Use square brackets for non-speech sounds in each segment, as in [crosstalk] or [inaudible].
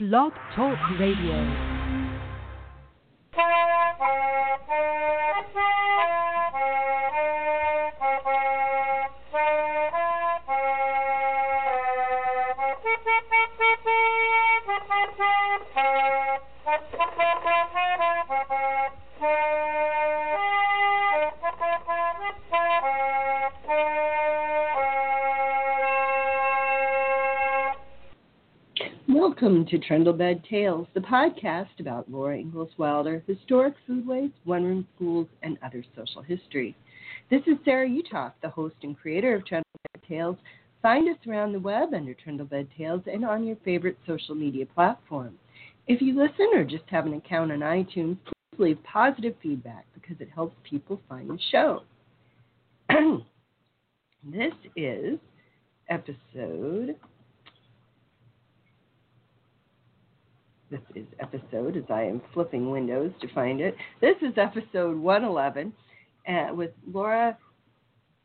Blog Talk Radio. Welcome to Trundlebed Tales, the podcast about Laura Ingalls Wilder, historic foodways, one room schools, and other social history. This is Sarah Uthoff, the host and creator of Trundlebed Tales. Find us around the web under Trundlebed Tales and on your favorite social media platform. If you listen or just have an account on iTunes, please leave positive feedback because it helps people find the show. [clears throat] this is episode this is episode as I am flipping windows to find it. This is episode 111 uh, with Laura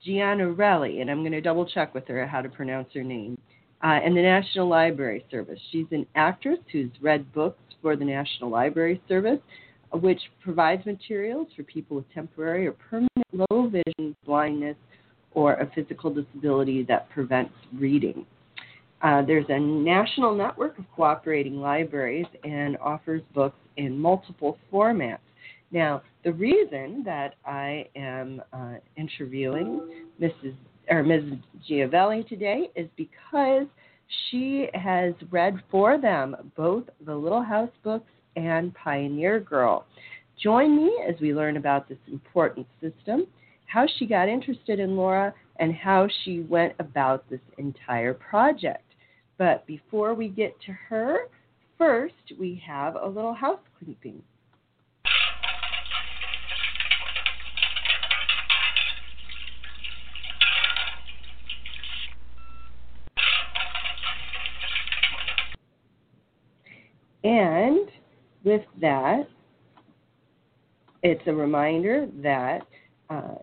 Giannarelli, and I'm going to double check with her how to pronounce her name. Uh, and the National Library Service. She's an actress who's read books for the National Library Service, which provides materials for people with temporary or permanent low vision, blindness, or a physical disability that prevents reading. Uh, there's a national network of cooperating libraries and offers books in multiple formats. Now, the reason that I am uh, interviewing Mrs. or Ms. Giannarelli today is because she has read for them both the Little House books and Pioneer Girl. Join me as we learn about this important system, how she got interested in Laura, and how she went about this entire project. But before we get to her, first we have a little housekeeping. And with that, it's a reminder that uh,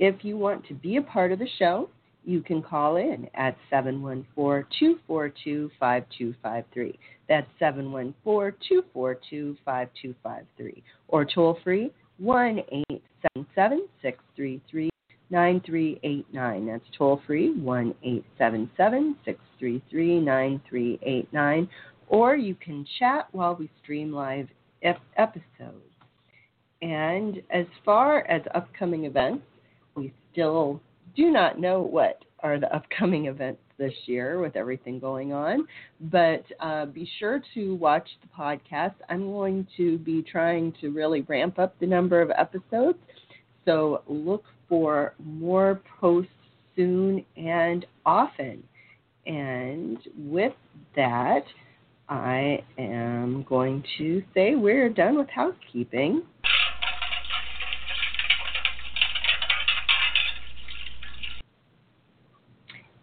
if you want to be a part of the show, you can call in at 714 242 5253. That's 714 242 5253. Or toll free 1 877 633 9389. That's toll free 1 877 633 9389. Or you can chat while we stream live episodes. And as far as upcoming events, we still do not know what are the [laughs] upcoming events this year with everything going on, but uh, be sure to watch the podcast. I'm going to be trying to really ramp up the number of episodes, so look for more posts soon and often. And with that, I am going to say we're done with housekeeping.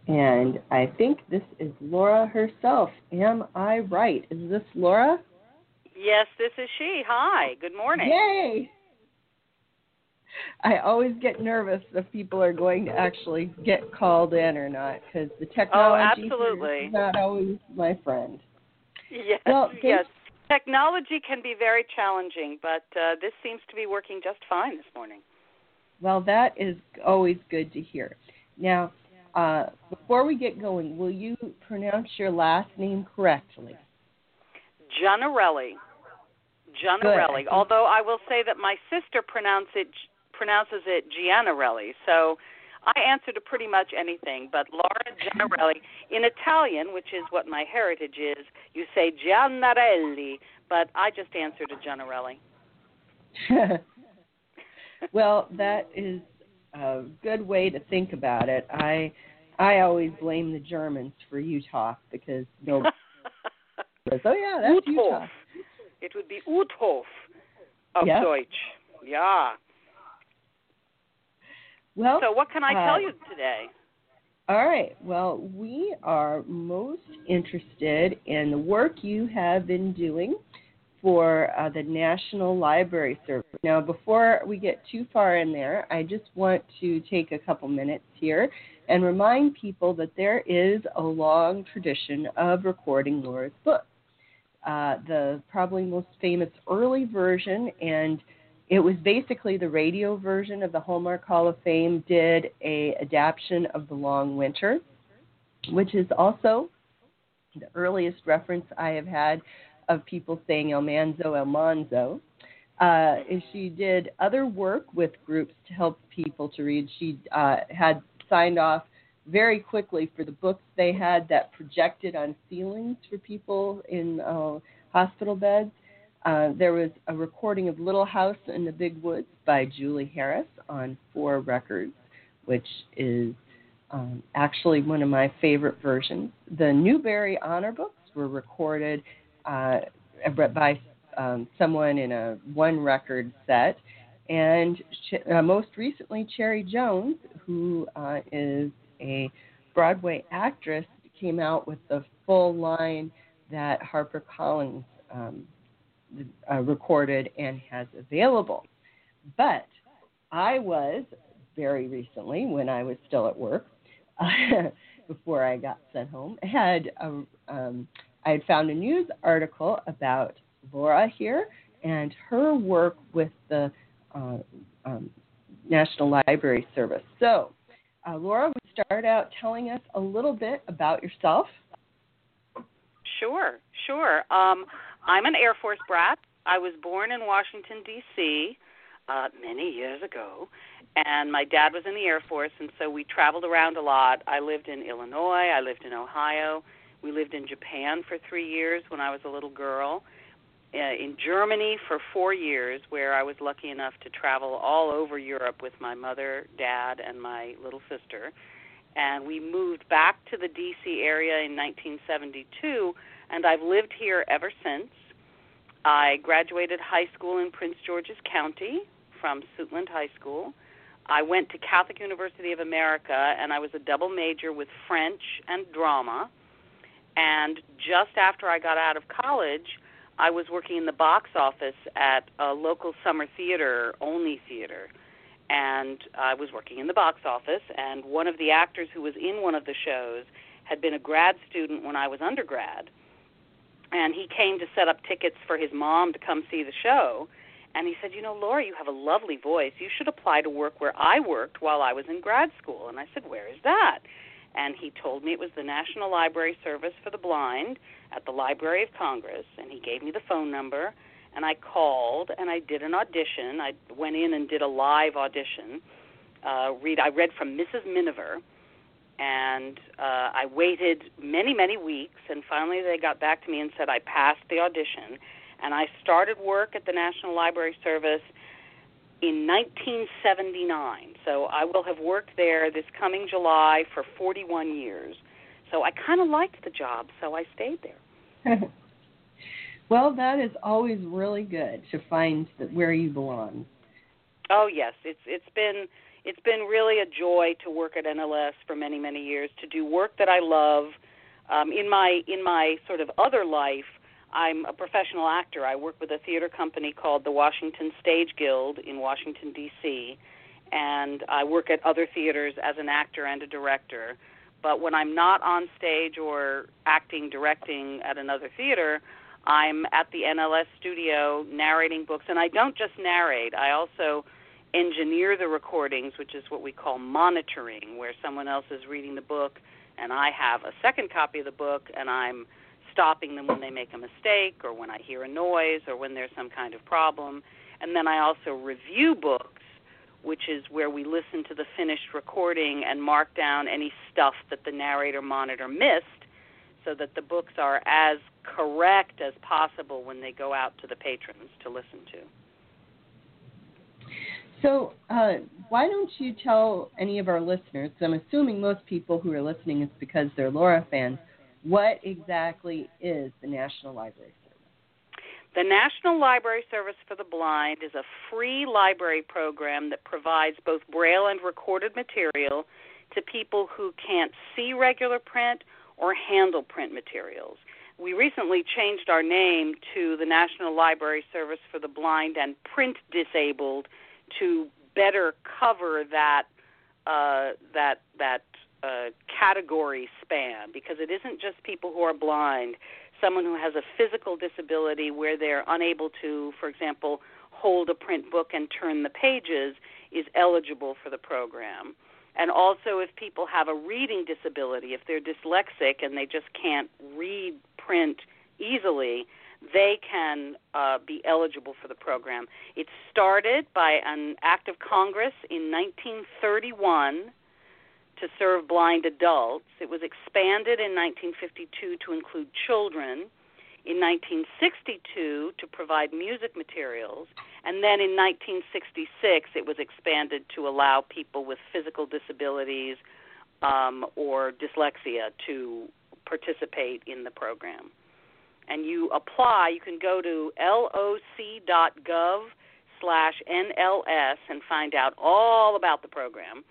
And I think this is Laura herself. Am I right? Is this Laura? Yes, this is she. Hi, good morning. Yay! I always get nervous if people are going to actually get called in or not because the technology oh, absolutely. is not always my friend. Yes, well, yes. Technology can be very challenging, but uh, this seems to be working just fine this morning. Well, that is always good to hear. Now, uh, before we get going, will you pronounce your last name correctly? Giannarelli. Good. Although I will say that my sister pronounce it, pronounces it Giannarelli. So I answer to pretty much anything. But Laura Giannarelli, in Italian, which is what my heritage is, you say Giannarelli, but I just answer to Giannarelli. [laughs] well, that is a good way to think about it. I I always blame the Germans for Utah because no. says, [laughs] oh yeah, that's Uthof. Utah. It would be Uthof of yeah. Deutsch. Yeah. Well, so what can I uh, tell you today? All right. Well, we are most interested in the work you have been doing for uh, the National Library Service. Now, before we get too far in there, I just want to take a couple minutes here and remind people that there is a long tradition of recording Laura's books. uh, the probably most famous early version, and it was basically the radio version of the Hallmark Hall of Fame did a adaptation of The Long Winter, which is also the earliest reference I have had of people saying El Manzo, El Manzo. Uh, she did other work with groups to help people to read. She uh, had signed off very quickly for the books they had that projected on ceilings for people in uh, hospital beds. Uh, there was a recording of Little House in the Big Woods by Julie Harris on Four Records, which is um, actually one of my favorite versions. The Newbery Honor Books were recorded uh, by um, someone in a one record set. And uh, most recently, Cherry Jones, who uh, is a Broadway actress, came out with the full line that HarperCollins um, uh, recorded and has available. But I was very recently, when I was still at work, [laughs] before I got sent home, had a, um, I had found a news article about Laura here and her work with the uh, um, National Library Service. So, uh, Laura, would start out telling us a little bit about yourself? Sure, sure. Um, I'm an Air Force brat. I was born in Washington, D.C. Uh, many years ago, and my dad was in the Air Force, and so we traveled around a lot. I lived in Illinois, I lived in Ohio, we lived in Japan for three years when I was a little girl, uh, in Germany for four years, where I was lucky enough to travel all over Europe with my mother, dad, and my little sister. And we moved back to the D.C. area in 1972, and I've lived here ever since. I graduated high school in Prince George's County from Suitland High School. I went to Catholic University of America, and I was a double major with French and drama. And just after I got out of college, I was working in the box office at a local summer theater, Olney Theater. And I was working in the box office, and one of the actors who was in one of the shows had been a grad student when I was undergrad. And he came to set up tickets for his mom to come see the show. And he said, You know, Laura, you have a lovely voice. You should apply to work where I worked while I was in grad school. And I said, Where is that? And he told me it was the National Library Service for the Blind at the Library of Congress. And he gave me the phone number. And I called and I did an audition. I went in and did a live audition. Uh, read I read from Mrs. Miniver, and uh, I waited many many weeks, and finally they got back to me and said I passed the audition, and I started work at the National Library Service in 1979. So I will have worked there this coming July for 41 years. So I kind of liked the job, so I stayed there. [laughs] well, that is always really good to find that where you belong. Oh yes, it's it's been it's been really a joy to work at NLS for many many years to do work that I love. Um, in my in my sort of other life, I'm a professional actor. I work with a theater company called the Washington Stage Guild in Washington, D.C., and I work at other theaters as an actor and a director. But when I'm not on stage or acting, directing at another theater, I'm at the NLS studio narrating books. And I don't just narrate, I also engineer the recordings, which is what we call monitoring, where someone else is reading the book and I have a second copy of the book and I'm stopping them when they make a mistake or when I hear a noise or when there's some kind of problem. And then I also review books, which is where we listen to the finished recording and mark down any stuff that the narrator monitor missed so that the books are as correct as possible when they go out to the patrons to listen to. So, uh, why don't you tell any of our listeners? I'm assuming most people who are listening is because they're Laura fans what exactly is the National Library Service? The National Library Service for the Blind is a free library program that provides both braille and recorded material to people who can't see regular print or handle print materials. We recently changed our name to the National Library Service for the Blind and Print Disabled to better cover that uh, that that uh, category span because it isn't just people who are blind. someone who has a physical disability where they're unable to, for example, hold a print book and turn the pages is eligible for the program. And also, if people have a reading disability, if they're dyslexic and they just can't read print easily, they can uh, be eligible for the program. It started by an act of Congress in 1931 to serve blind adults. It was expanded in 1952 to include children in 1962 to provide music materials, and then in 1966 it was expanded to allow people with physical disabilities um, or dyslexia to participate in the program. And you apply, you can go to loc.gov slash NLS and find out all about the program.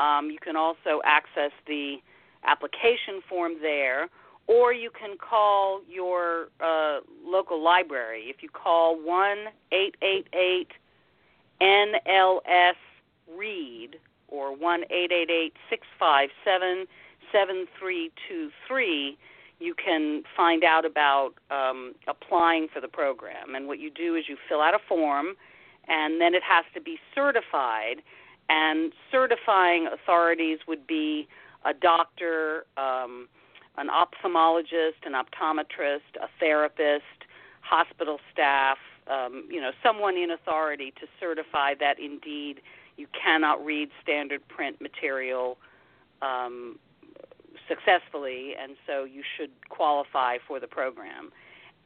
Um, you can also access the application form there, or you can call your uh, local library. If you call one eight eight eight NLS Read or one eight eight eight six five seven seven three two three, you can find out about um, applying for the program. And what you do is you fill out a form, and then it has to be certified. And certifying authorities would be a doctor. Um, an ophthalmologist, an optometrist, a therapist, hospital staff, um, you know, someone in authority to certify that indeed you cannot read standard print material um, successfully, and so you should qualify for the program.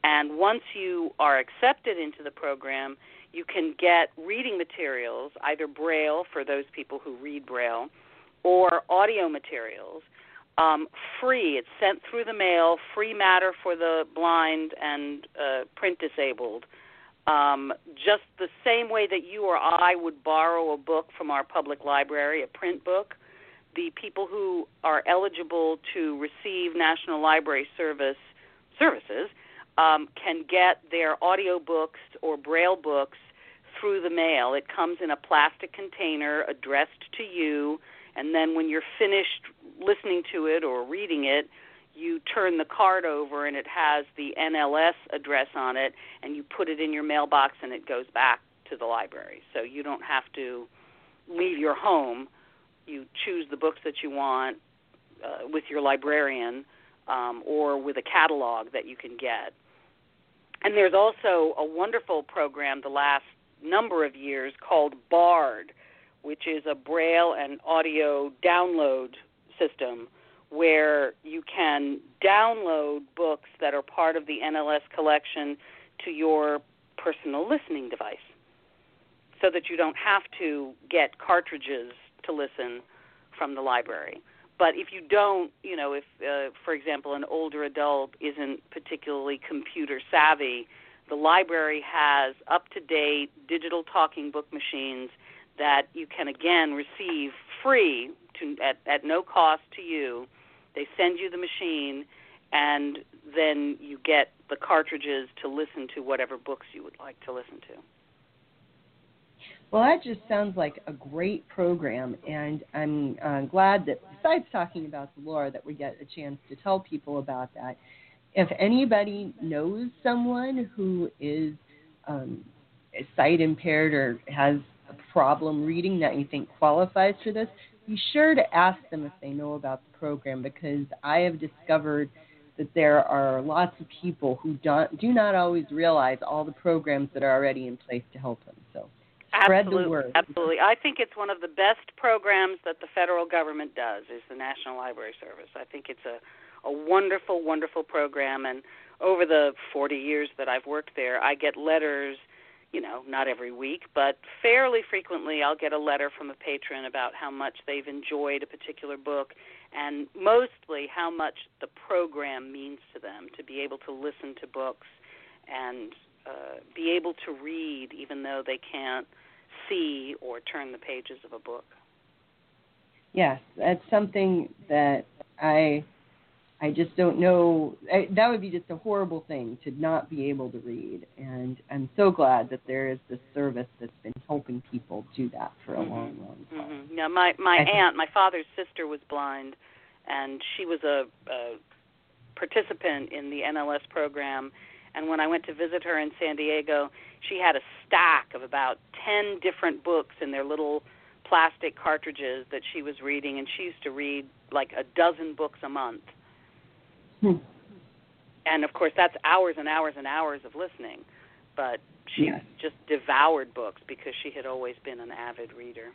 And once you are accepted into the program, you can get reading materials, either Braille for those people who read Braille, or audio materials um, free. It's sent through the mail, free matter for the blind and uh, print disabled. Um, just the same way that you or I would borrow a book from our public library, a print book, the people who are eligible to receive National Library Service services um, can get their audio books or braille books through the mail. It comes in a plastic container addressed to you, and then when you're finished listening to it or reading it, you turn the card over and it has the NLS address on it, and you put it in your mailbox and it goes back to the library. So you don't have to leave your home. You choose the books that you want uh, with your librarian um, or with a catalog that you can get. And there's also a wonderful program the last number of years called BARD, which is a braille and audio download system where you can download books that are part of the NLS collection to your personal listening device so that you don't have to get cartridges to listen from the library. But if you don't, you know, if, uh, for example, an older adult isn't particularly computer savvy, the library has up to date digital talking book machines that you can again receive free to at, at no cost to you. They send you the machine, and then you get the cartridges to listen to whatever books you would like to listen to. Well, that just sounds like a great program, and I'm uh, glad that besides talking about the lore, that we get a chance to tell people about that. If anybody knows someone who is um, sight impaired or has a problem reading that you think qualifies for this, be sure to ask them if they know about the program because I have discovered that there are lots of people who don't, do not always realize all the programs that are already in place to help them. Spread absolutely, the word. Absolutely. I think it's one of the best programs that the federal government does is the National Library Service. I think it's a a wonderful, wonderful program and over the 40 years that I've worked there, I get letters – you know, not every week, but fairly frequently I'll get a letter from a patron about how much they've enjoyed a particular book and mostly how much the program means to them to be able to listen to books and uh, be able to read even though they can't see or turn the pages of a book. Yes, that's something that I I just don't know. I, that would be just a horrible thing to not be able to read. And I'm so glad that there is this service that's been helping people do that for a mm-hmm. long, long time. Mm-hmm. Yeah, my my I aunt, my father's sister was blind, and she was a, a participant in the NLS program. And when I went to visit her in San Diego, she had a stack of about 10 different books in their little plastic cartridges that she was reading, and she used to read like a dozen books a month. Hmm. And of course, that's hours and hours and hours of listening. But she Yes. just devoured books because she had always been an avid reader.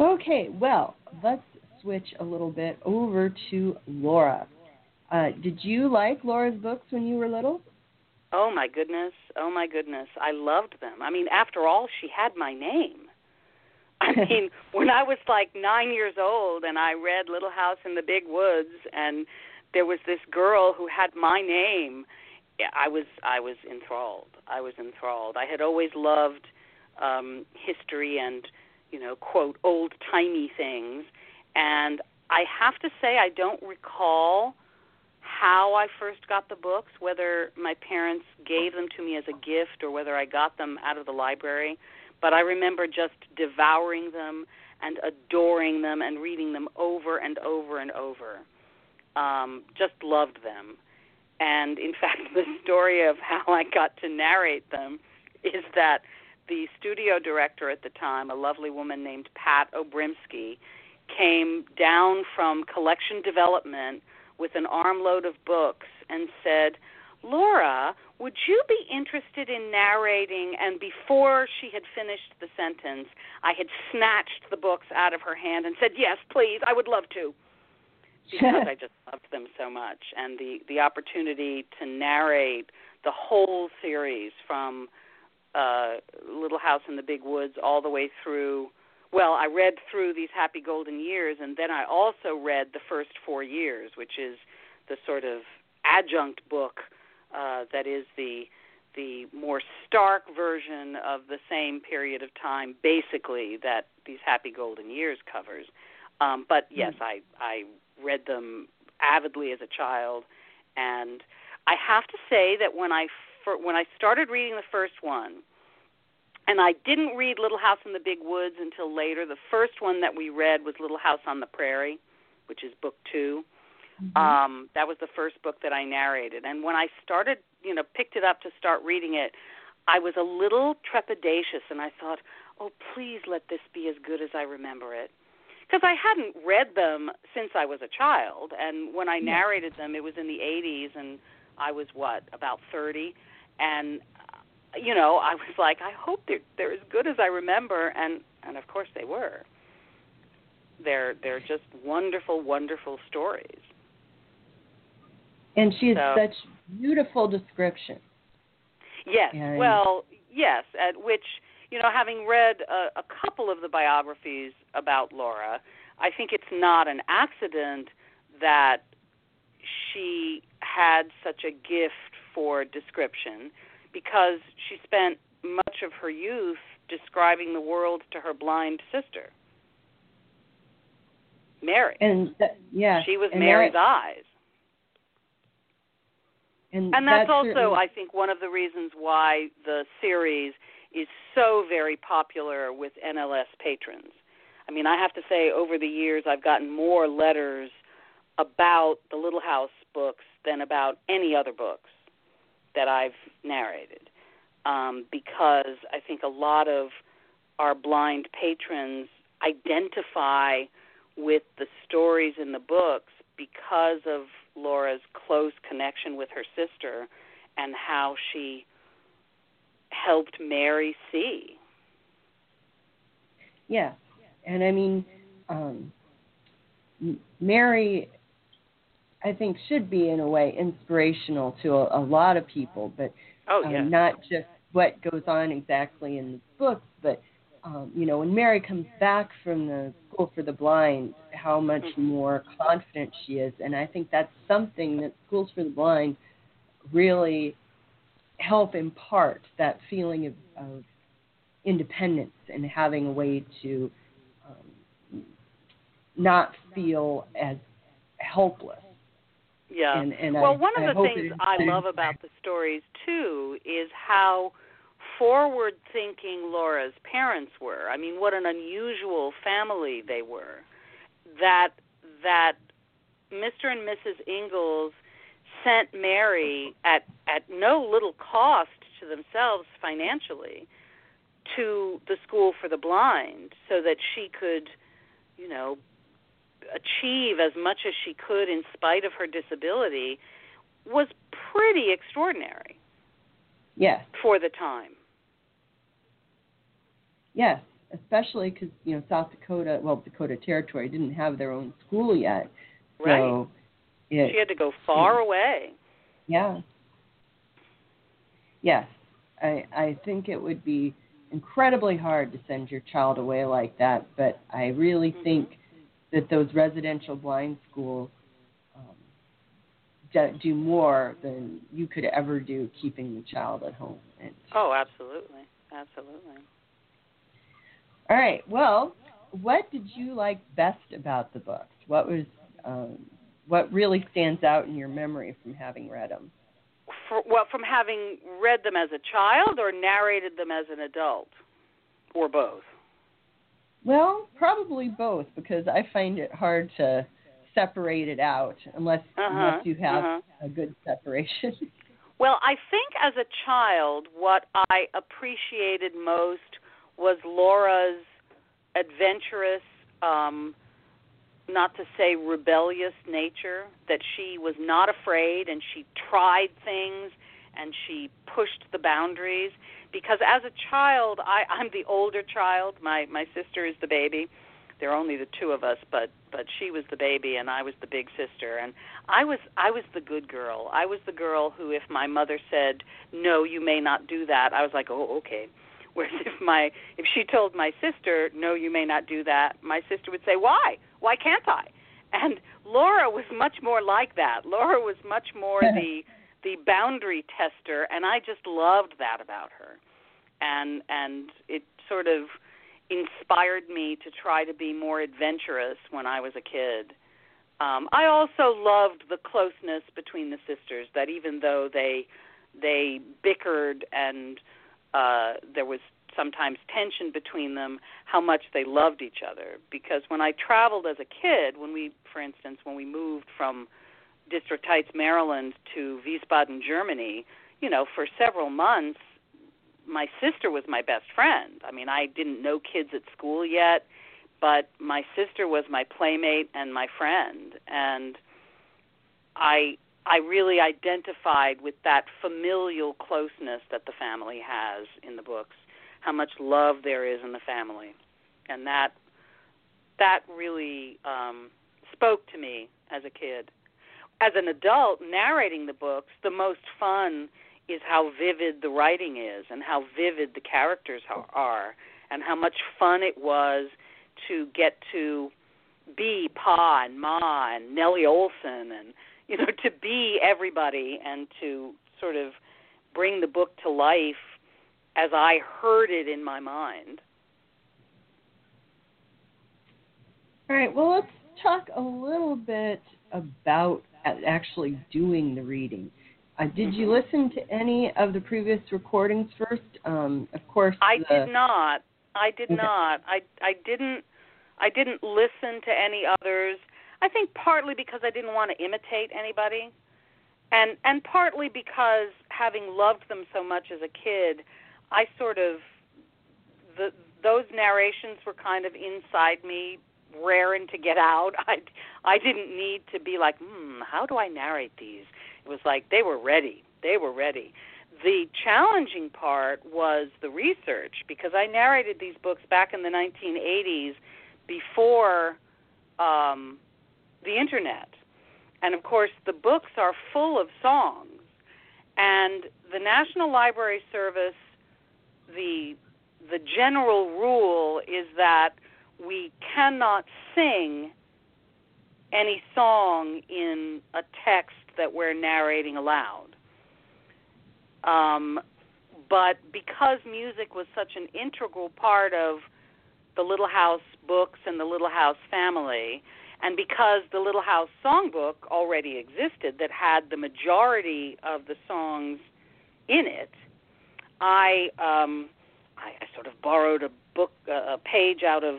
Okay, well, let's switch a little bit over to Laura. Uh, did you like Laura's books when you were little? Oh my goodness. Oh my goodness. I loved them. I mean, after all, she had my name. [laughs] I [laughs] mean, when I was like 9 years old and I read Little House in the Big Woods and there was this girl who had my name, I was I was enthralled. I was enthralled. I had always loved um history and, you know, quote old-timey things and I have to say I don't recall how I first got the books, whether my parents gave them to me as a gift or whether I got them out of the library, but I remember just devouring them and adoring them and reading them over and over and over. Um, just loved them. And in [laughs] fact, the story of how I got to narrate them is that the studio director at the time, a lovely woman named Pat Obrimsky, came down from collection development with an armload of books and said, Laura, would you be interested in narrating? And before she had finished the sentence, I had snatched the books out of her hand and said, Yes, please, I would love to. Because [laughs] I just loved them so much. And the, the opportunity to narrate the whole series from uh, Little House in the Big Woods all the way through well, I read through these happy golden years, and then I also read the first four years, which is the sort of adjunct book uh, that is the the more stark version of the same period of time, basically that these happy golden years covers. Um, but yes, I I read them avidly as a child, and I have to say that when I fir- when I started reading the first one and I didn't read Little House in the Big Woods until later. The first one that we read was Little House on the Prairie, which is book 2 Mm-hmm. Um, that was the first book that I narrated. And when I started, you know, picked it up to start reading it, I was a little trepidatious, and I thought, oh, please let this be as good as I remember it. Because I hadn't read them since I was a child, and when I narrated them, it was in the 80s, and I was what about 30, and you know, I was like, I hope they're they're as good as I remember, and and of course they were. They're they're just wonderful, wonderful stories. And she has So- such beautiful description. Yes, And- well, yes, at which you know, having read a, a couple of the biographies about Laura, I think it's not an accident that she had such a gift for description because she spent much of her youth describing the world to her blind sister, Mary. And that, yeah, she was Mary's that- eyes. and, and that's, also certainly- i think one of the reasons why the series is so very popular with nls patrons i mean i have to say over the years i've gotten more letters about the little house books than about any other books that i've narrated um, because i think a lot of our blind patrons identify with the stories in the books because of Laura's close connection with her sister and how she helped Mary see. Yeah, and I mean, um, Mary, I think, should be in a way inspirational to a, a lot of people, but Oh um, not just what goes on exactly in the books, but um, you know, when Mary comes back from the School for the Blind, how much Mhm. more confident she is, and I think that's something that Schools for the Blind really help impart that feeling of, of independence and having a way to um, not feel as helpless. Yeah. And, and well, I, one of I the things I love about the stories too is how forward thinking Laura's parents were. I mean, what an unusual family they were. That that Mr. and Mrs. Ingalls sent Mary at at no little cost to themselves financially to the school for the blind so that she could, you know, achieve as much as she could in spite of her disability was pretty extraordinary. Yes. For the time. Yes, especially because you know South Dakota, well Dakota Territory didn't have their own school yet, right. so it, she had to go far away. Yeah. Yes, I I think it would be incredibly hard to send your child away like that, but I really mm-hmm. think that those residential blind schools um, do more than you could ever do keeping the child at home. And, oh, absolutely, absolutely. All right. Well, what did you like best about the books? What was um, what really stands out in your memory from having read them? For, well, from having read them as a child or narrated them as an adult, or both. Well, probably both because I find it hard to separate it out unless uh-huh, unless you have uh-huh. a good separation. [laughs] well, I think as a child, what I appreciated most was Laura's adventurous, um, not to say rebellious nature, that she was not afraid and she tried things and she pushed the boundaries. Because as a child, I, I'm the older child. My my sister is the baby. There are only the two of us, but but she was the baby and I was the big sister. And I was I was the good girl. I was the girl who, if my mother said no, you may not do that, I was like, oh okay. [laughs] Whereas if my if she told my sister, "No, you may not do that," my sister would say, "Why? Why can't I?" And Laura was much more like that. Laura was much more [laughs] the the boundary tester, and I just loved that about her. And and it sort of inspired me to try to be more adventurous when I was a kid. Um, I also loved the closeness between the sisters. That even though they they bickered and uh, there was sometimes tension between them how much they loved each other because when I traveled as a kid when we for instance when we moved from District Heights Maryland to Wiesbaden Germany you know for several months my sister was my best friend. I mean I didn't know kids at school yet but my sister was my playmate and my friend. And I I really identified with that familial closeness that the family has in the books, how much love there is in the family, and that that really um, spoke to me as a kid. As an adult, narrating the books, the most fun is how vivid the writing is, and how vivid the characters are, and how much fun it was to get to be Pa and Ma and Nellie Oleson and you know, [laughs] to be everybody and to sort of bring the book to life as I heard it in my mind. All right, well, let's talk a little bit about actually doing the reading. Uh, did mm-hmm. you listen to any of the previous recordings first? Um, of course, I the... did not. I did okay. not. I I didn't. I didn't listen to any others. I think partly because I didn't want to imitate anybody, and and partly because having loved them so much as a kid, I sort of the those narrations were kind of inside me, raring to get out. [laughs] I I didn't need to be like, hmm, how do I narrate these? It was like they were ready. They were ready. The challenging part was the research because I narrated these books back in the 1980s before um, the internet. And of course, the books are full of songs. And the National Library Service, the the general rule is that we cannot sing any song in a text that we're narrating aloud. Um, but because music was such an integral part of the Little House books and the Little House family, and because the Little House songbook already existed that had the majority of the songs in it, I um, I, I sort of borrowed a book, a page out of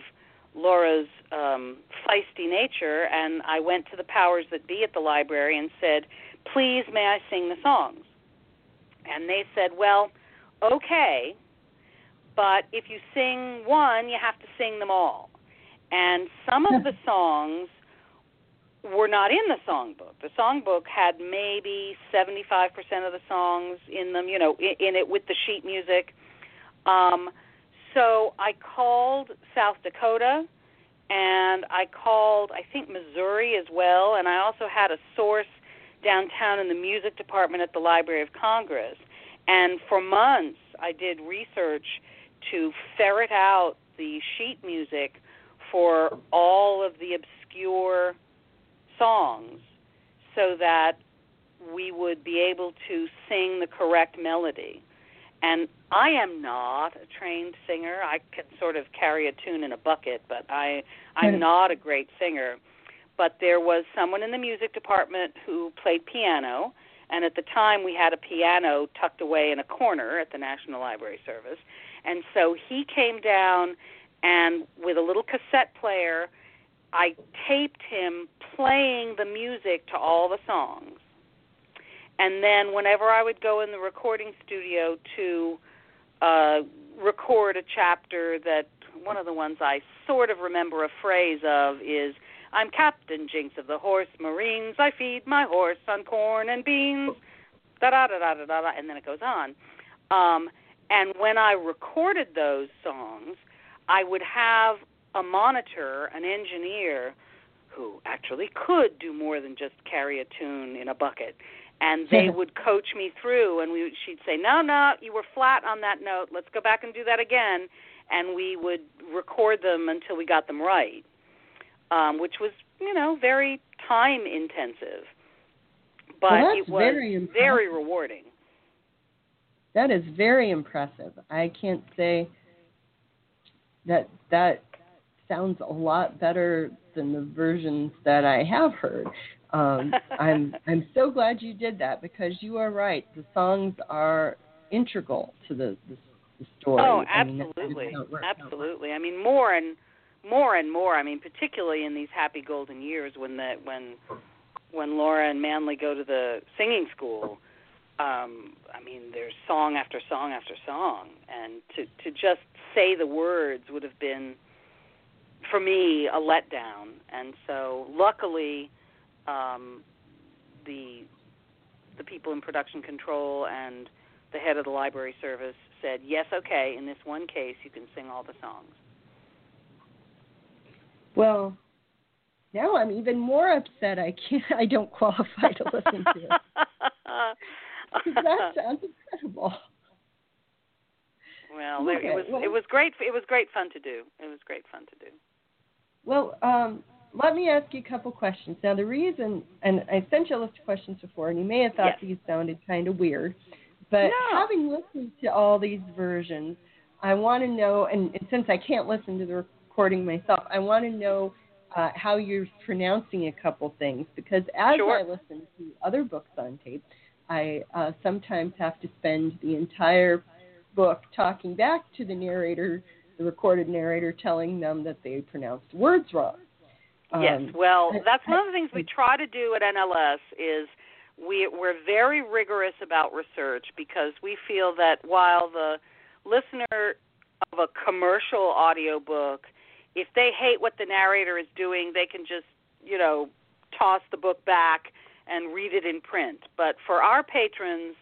Laura's um, feisty nature, and I went to the powers that be at the library and said, "Please, may I sing the songs?" And they said, "Well, okay, but if you sing one, you have to sing them all." And some of the [laughs] songs were not in the songbook. The songbook had maybe 75% of the songs in them, you know, in, in it with the sheet music. Um, so I called South Dakota and I called, I think, Missouri as well. And I also had a source downtown in the music department at the Library of Congress. And for months, I did research to ferret out the sheet music for all of the obscure songs so that we would be able to sing the correct melody. And I am not a trained singer. I can sort of carry a tune in a bucket, but I I'm not a great singer. But there was someone in the music department who played piano, and at the time we had a piano tucked away in a corner at the National Library Service. And so he came down and with a little cassette player I taped him playing the music to all the songs. And then whenever I would go in the recording studio to uh, record a chapter that one of the ones I sort of remember a phrase of is I'm Captain Jinks of the Horse Marines. I feed my horse on corn and beans. Da da da da da da, and then it goes on. Um, and when I recorded those songs, I would have a monitor, an engineer who actually could do more than just carry a tune in a bucket. And [laughs] they would coach me through, and we she'd say, "No, no, you were flat on that note. Let's go back and do that again." And we would record them until we got them right, um, which was, you know, very time intensive, but well, it was very, very rewarding. That is very impressive. I can't say that that sounds a lot better than the versions that I have heard. Um, [laughs] I'm I'm so glad you did that because you are right. The songs are integral to the the, the story. Oh, absolutely, I mean, absolutely. I mean, more and more and more. I mean, particularly in these happy golden years when the when when Laura and Manly go to the singing school. Um, I mean, there's song after song after song, and to to just say the words would have been for me a letdown. And so, luckily, um, the the people in production control and the head of the library service said, "Yes, okay. In this one case, you can sing all the songs." Well, now I'm even more upset. I can't. I don't qualify to listen to it. [laughs] that sounds incredible. Well, okay, it was well, it was great. It was great fun to do. It was great fun to do. Well, um, let me ask you a couple questions. Now, the reason, and I sent you a list of questions before, and you may have thought yes. these sounded kind of weird, but no. having listened to all these versions, I want to know, and, and, since I can't listen to the recording myself, I want to know uh, how you're pronouncing a couple things because as sure. I listen to other books on tape, I uh, sometimes have to spend the entire book talking back to the narrator the recorded narrator telling them that they pronounced words wrong. Yes, um, well, that's one of the things we try to do at NLS is we we're very rigorous about research because we feel that while the listener of a commercial audiobook if they hate what the narrator is doing, they can just, you know, toss the book back and read it in print. But for our patrons,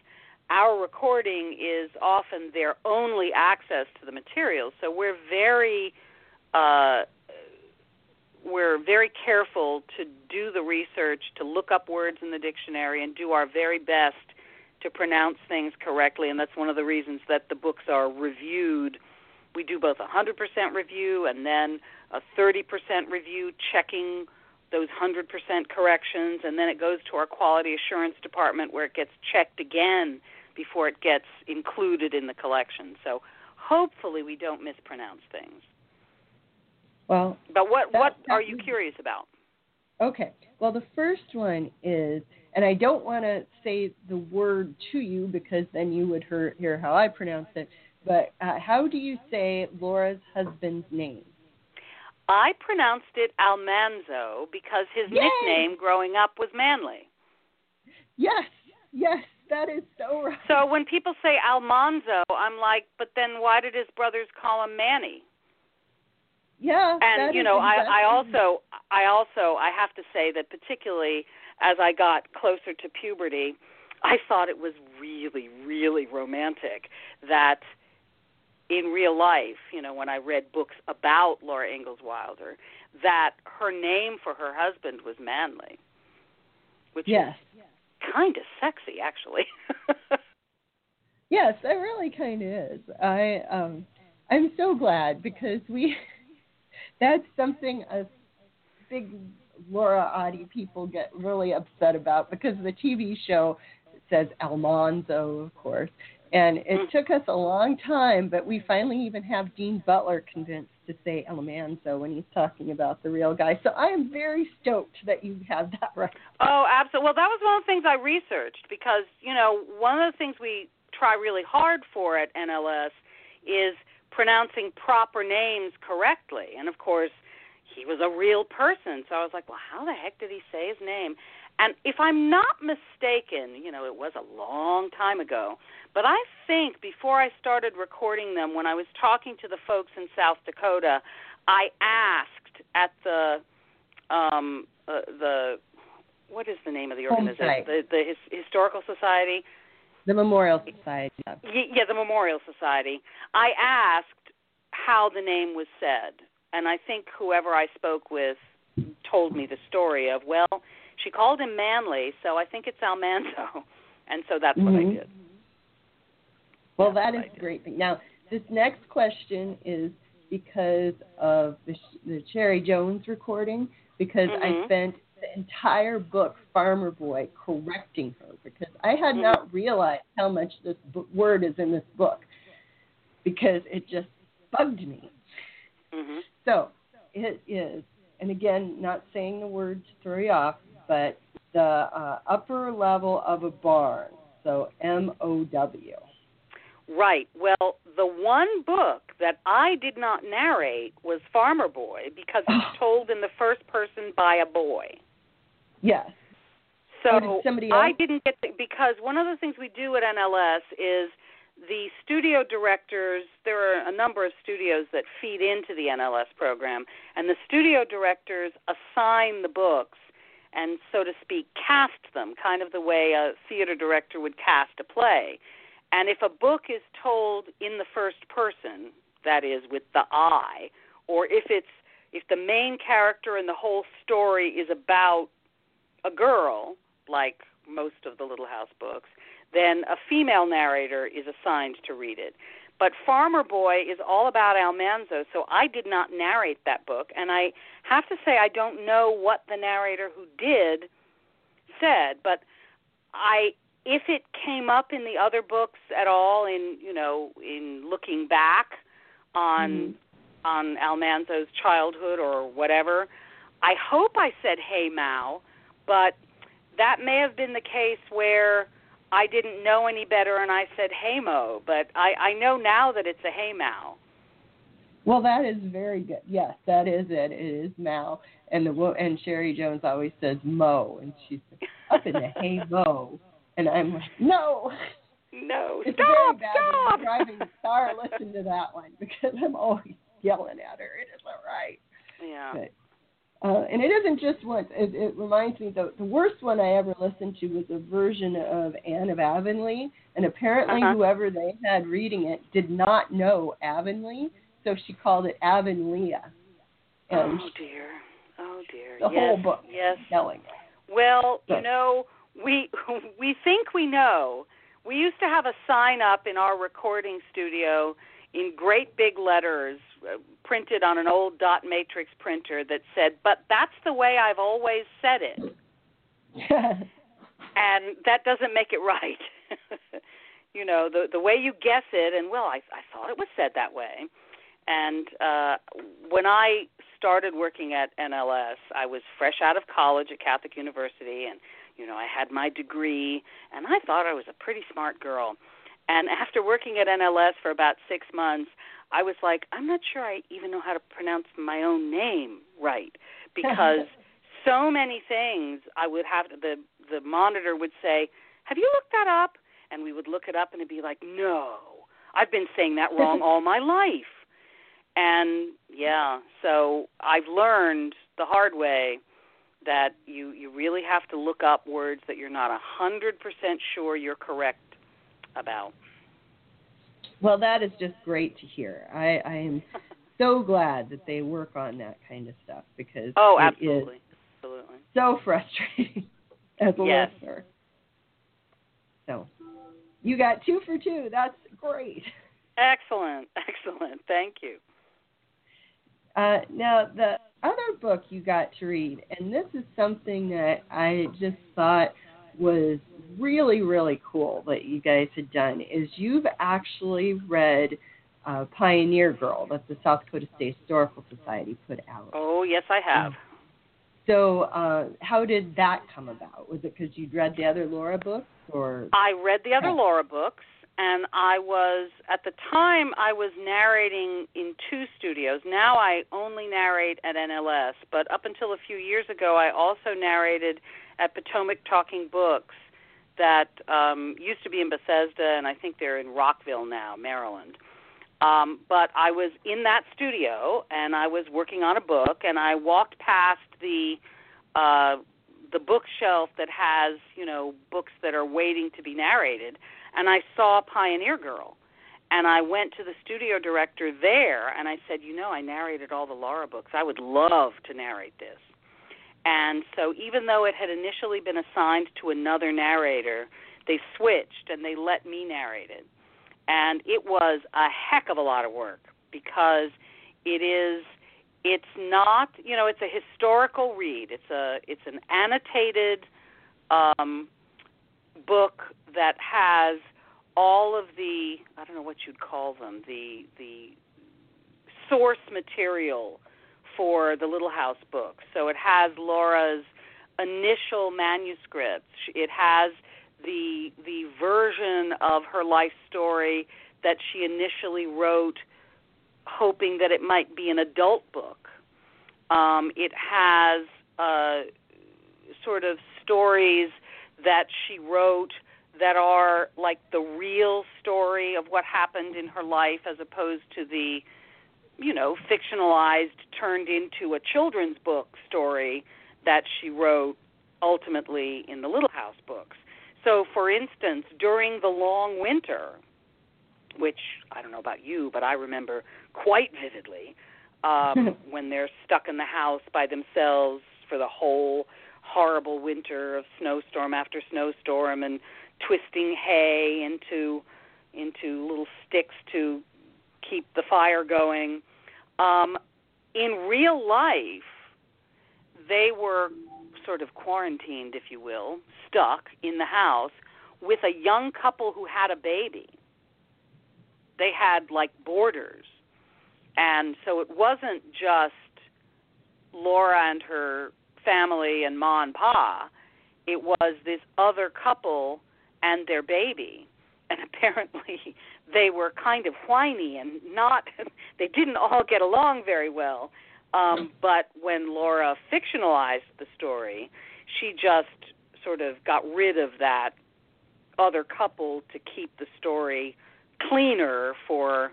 our recording is often their only access to the material. So we're very uh, we're very careful to do the research, to look up words in the dictionary, and do our very best to pronounce things correctly. And that's one of the reasons that the books are reviewed. We do both a 100% review and then a 30% review, checking those 100% corrections, and then it goes to our quality assurance department where it gets checked again before it gets included in the collection. So hopefully we don't mispronounce things. Well, but what that, what that are you curious about? Okay. Well, the first one is, and I don't want to say the word to you because then you would hear, hear how I pronounce it. But uh, how do you say Laura's husband's name? I pronounced it Almanzo because his Yay! nickname growing up was Manly. Yes, yes, that is so right. So when people say Almanzo, I'm like, but then why did his brothers call him Manny? Yeah, and you know I, I also i also i have to say that particularly as i got closer to puberty i thought it was really really romantic that in real life you know when i read books about laura ingalls wilder that her name for her husband was manly which yes, is kind of sexy actually [laughs] yes, it really kind of is. I um, I'm so glad because we that's something a big Laura Audi people get really upset about because the TV show says Almanzo, of course, and it Mm. took us a long time, but we finally even have Dean Butler convinced to say Almanzo when he's talking about the real guy. So I am very stoked that you have that [laughs] right. Oh, absolutely. Well, that was one of the things I researched because, you know, one of the things we try really hard for at NLS is pronouncing proper names correctly. And of course, he was a real person. So I was like, well, how the heck did he say his name? And if I'm not mistaken, you know, it was a long time ago, but I think before I started recording them, when I was talking to the folks in South Dakota, I asked at the um uh, the what is the name of the organization? The the His, Historical Society. The Memorial Society. Yeah, the Memorial Society. I asked how the name was said, and I think whoever I spoke with told me the story of well, she called him Manly, so I think it's Almanzo, [laughs] and so that's what I Mhm. did. Well, That's that is I a great thing. Now, this next question is because of the, the Cherry Jones recording, because Mhm. I spent the entire book, Farmer Boy, correcting her because I had Mhm. not realized how much this b- word is in this book because it just bugged me. hmm So it is, and again, not saying the word to throw you off, but the uh, upper level of a barn. So M O W. Right. Well, the one book that I did not narrate was Farmer Boy because it's [sighs] told in the first person by a boy. Yes. So did somebody I didn't get to, because one of the things we do at NLS is the studio directors. There are a number of studios that feed into the NLS program, and the studio directors assign the books and, so to speak, cast them, kind of the way a theater director would cast a play. And if a book is told in the first person, that is with the I, or if it's if the main character in the whole story is about a girl, like most of the Little House books, then a female narrator is assigned to read it. But Farmer Boy is all about Almanzo, so I did not narrate that book, and I have to say I don't know what the narrator who did said, but I if it came up in the other books at all in you know in looking back on Mhm. on Almanzo's childhood or whatever, I hope I said hey Mao, but that may have been the case where I didn't know any better and I said hey Mo, but I I know now that it's a hey Mao. Well, that is very good. Yes, that is it. It is Mal, and the and Cherry Jones always says Mo, and she's up in the hey Mo, and I'm like, no, No, it's stop, very bad stop. driving car. Listen to that one because I'm always yelling at her. It isn't right. Yeah. But, uh, and it isn't just once. It, it reminds me the the worst one I ever listened to was a version of Anne of Avonlea, and apparently Uh-huh. whoever they had reading it did not know Avonlea, so she called it Avonlea. And Oh dear. Oh dear. the yes. whole book Yes. Well, you know, we [laughs] we think we know. We used to have a sign up in our recording studio in great big letters printed on an old dot matrix printer that said, "But that's the way I've always said it." [laughs] and that doesn't make it right. [laughs] you know, the the way you guess it, and well, I I thought it was said that way. And uh when I started working at NLS, I was fresh out of college at Catholic University, and you know, I had my degree, and I thought I was a pretty smart girl. And after working at NLS for about six months, I was like, I'm not sure I even know how to pronounce my own name right [laughs] because so many things I would have to, the the monitor would say, "Have you looked that up?" And we would look it up and it'd be like, "No, I've been saying that wrong [laughs] all my life." And yeah, so I've learned the hard way that you you really have to look up words that you're not a hundred percent sure you're correct about. Well, that is just great to hear. I, I am [laughs] so glad that they work on that kind of stuff because oh, absolutely, is absolutely, so [laughs] frustrating as a yes. listener. So, you got two for two. That's great. Excellent, [laughs] excellent. Thank you. Uh, now, the other book you got to read, and this is something that I just thought was really, really cool that you guys had done, is you've actually read uh, Pioneer Girl that the South Dakota State Historical Society put out. Oh, yes, I have. So, uh, how did that come about? Was it because you'd read the other Laura books, or I read the other Laura books, and I was at the time I was narrating in two studios. Now I only narrate at NLS, but up until a few years ago, I also narrated at Potomac Talking Books that um, used to be in Bethesda, and I think they're in Rockville now, Maryland. Um, but I was in that studio, and I was working on a book, and I walked past the uh, the bookshelf that has you know books that are waiting to be narrated, and I saw Pioneer Girl, and I went to the studio director there, and I said, you know, I narrated all the Laura books. I would love to narrate this. And so even though it had initially been assigned to another narrator, they switched and they let me narrate it. And it was a heck of a lot of work because it is it's not, you know, it's a historical read. It's a it's an annotated um book that has all of the I don't know what you'd call them, the the source material for the Little House book. So it has Laura's initial manuscripts. It has the the version of her life story that she initially wrote hoping that it might be an adult book. Um, it has uh, sort of stories that she wrote that are like the real story of what happened in her life as opposed to the you know fictionalized turned into a children's book story that she wrote ultimately in the little house books. So for instance during the long winter which i don't know about you but i remember quite vividly um [laughs] when they're stuck in the house by themselves for the whole horrible winter of snowstorm after snowstorm and twisting hay into into little sticks to keep the fire going. Um, in real life, they were sort of quarantined, if you will, stuck in the house with a young couple who had a baby. They had like boarders. And so it wasn't just Laura and her family and ma and pa. It was this other couple and their baby. And [laughs] apparently they were kind of whiny and not [laughs] they didn't all get along very well. Um, but when Laura fictionalized the story, she just sort of got rid of that other couple to keep the story cleaner for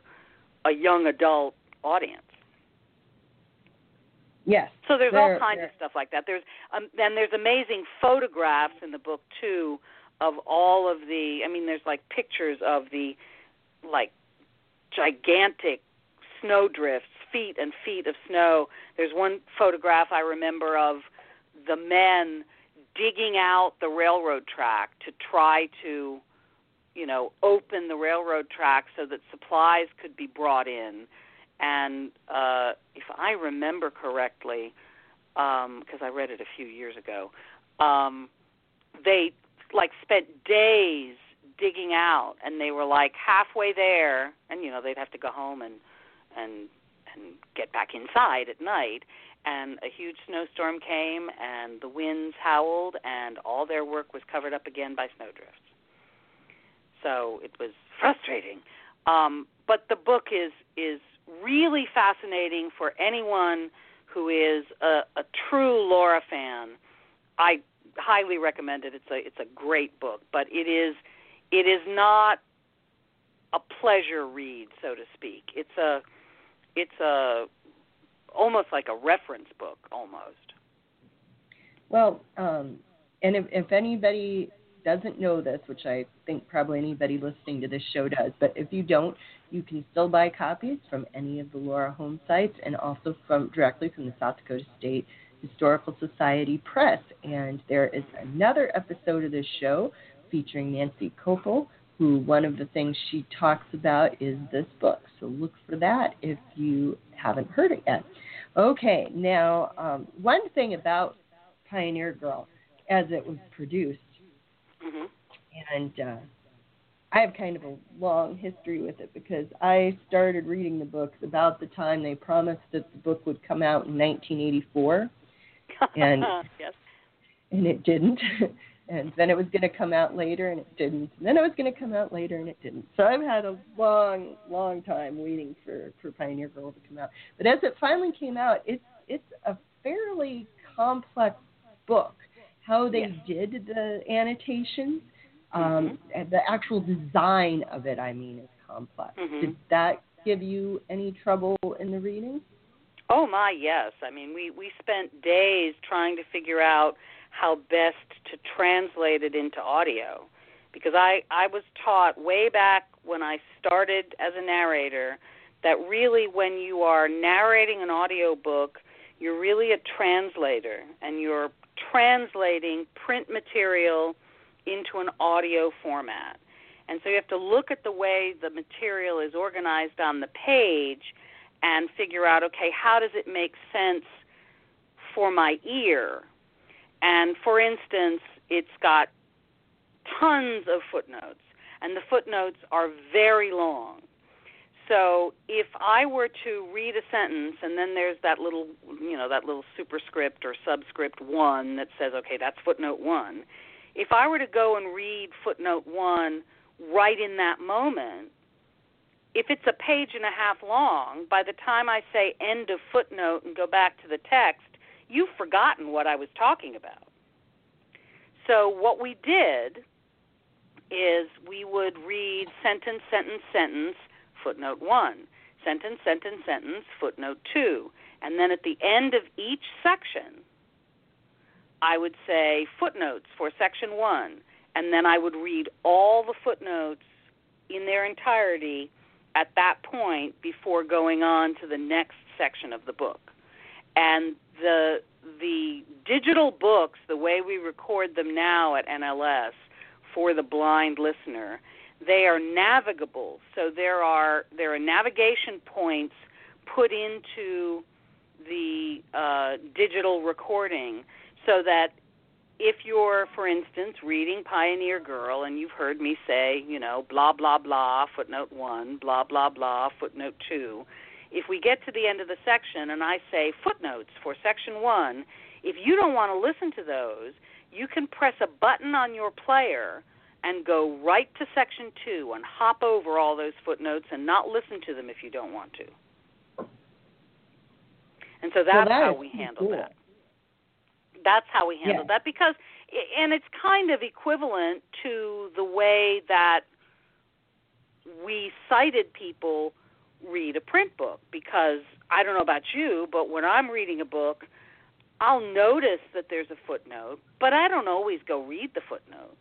a young adult audience. yes, So there's all kinds of stuff like that. There's um, then there's amazing photographs in the book too of all of the. I mean, there's like pictures of the like gigantic snowdrifts, feet and feet of snow. There's one photograph I remember of the men digging out the railroad track to try to, you know, open the railroad track so that supplies could be brought in. And uh, if I remember correctly, because I read it a few years ago, um, they like spent days digging out, and they were like halfway there, and you know they'd have to go home and and and get back inside at night. And a huge snowstorm came, and the winds howled, and all their work was covered up again by snowdrifts. so it was frustrating. Um, but the book is is really fascinating for anyone who is a, a true Laura fan. I highly recommend it. It's a it's a great book, but it is it is not a pleasure read, so to speak. It's a it's a almost like a reference book almost. Well, um, and if, if anybody doesn't know this, which I think probably anybody listening to this show does, but if you don't, you can still buy copies from any of the Laura home sites and also from directly from the South Dakota State Historical Society Press. And there is another episode of this show featuring Nancy Koupal, who one of the things she talks about is this book. So look for that if you haven't heard it yet. Okay, now um, one thing about Pioneer Girl as it was produced, Mm-hmm. and uh, I have kind of a long history with it because I started reading the books about the time they promised that the book would come out in 1984, [laughs] And- yes. and it didn't. And then it was going to come out later, and it didn't. And then it was going to come out later, and it didn't. So I've had a long, long time waiting for for Pioneer Girl to come out. But as it finally came out, it's it's a fairly complex book. How they did the annotations, um, and the actual design of it, I mean, is complex. Mhm. Did that give you any trouble in the reading? Oh my, yes. I mean, we we spent days trying to figure out how best to translate it into audio because I I was taught way back when I started as a narrator that really when you are narrating an audio book, you're really a translator and you're translating print material into an audio format. And so you have to look at the way the material is organized on the page and figure out okay, how does it make sense for my ear? And for instance, it's got tons of footnotes, and the footnotes are very long. So if I were to read a sentence and then there's that little, you know, that little superscript or subscript 1 that says, okay, that's footnote 1. If I were to go and read footnote 1 right in that moment, if it's a page and a half long, by the time I say end of footnote and go back to the text, you've forgotten what I was talking about. So what we did is we would read sentence, sentence, sentence, footnote 1, sentence, sentence, sentence, footnote 2. And then at the end of each section, I would say footnotes for section 1. And then I would read all the footnotes in their entirety at that point before going on to the next section of the book. And the the digital books, the way we record them now at NLS for the blind listener, they are navigable. So there are there are navigation points put into the uh, digital recording so that if you're, for instance, reading Pioneer Girl and you've heard me say, you know, blah, blah, blah, footnote one, blah, blah, blah, footnote two, if we get to the end of the section and I say footnotes for section one, if you don't want to listen to those, you can press a button on your player and go right to section two and hop over all those footnotes and not listen to them if you don't want to. And so that's that how we handle cool. that. That's how we handle Yeah. that because, and it's kind of equivalent to the way that we sighted people read a print book because I don't know about you, but when I'm reading a book, I'll notice that there's a footnote, but I don't always go read the footnote.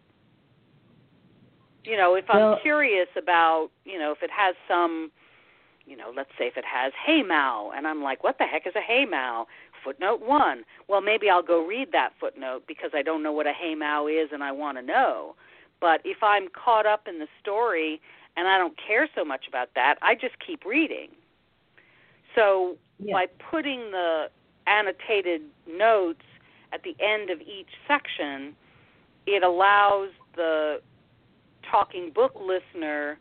You know, if I'm Well- curious about, you know, if it has some, you know, let's say if it has hey Mao, and I'm like, what the heck is a hey Mao? Footnote one. Well, maybe I'll go read that footnote because I don't know what a hey Mao is and I want to know. But if I'm caught up in the story and I don't care so much about that, I just keep reading. So Yeah. by putting the annotated notes at the end of each section, it allows the talking book listener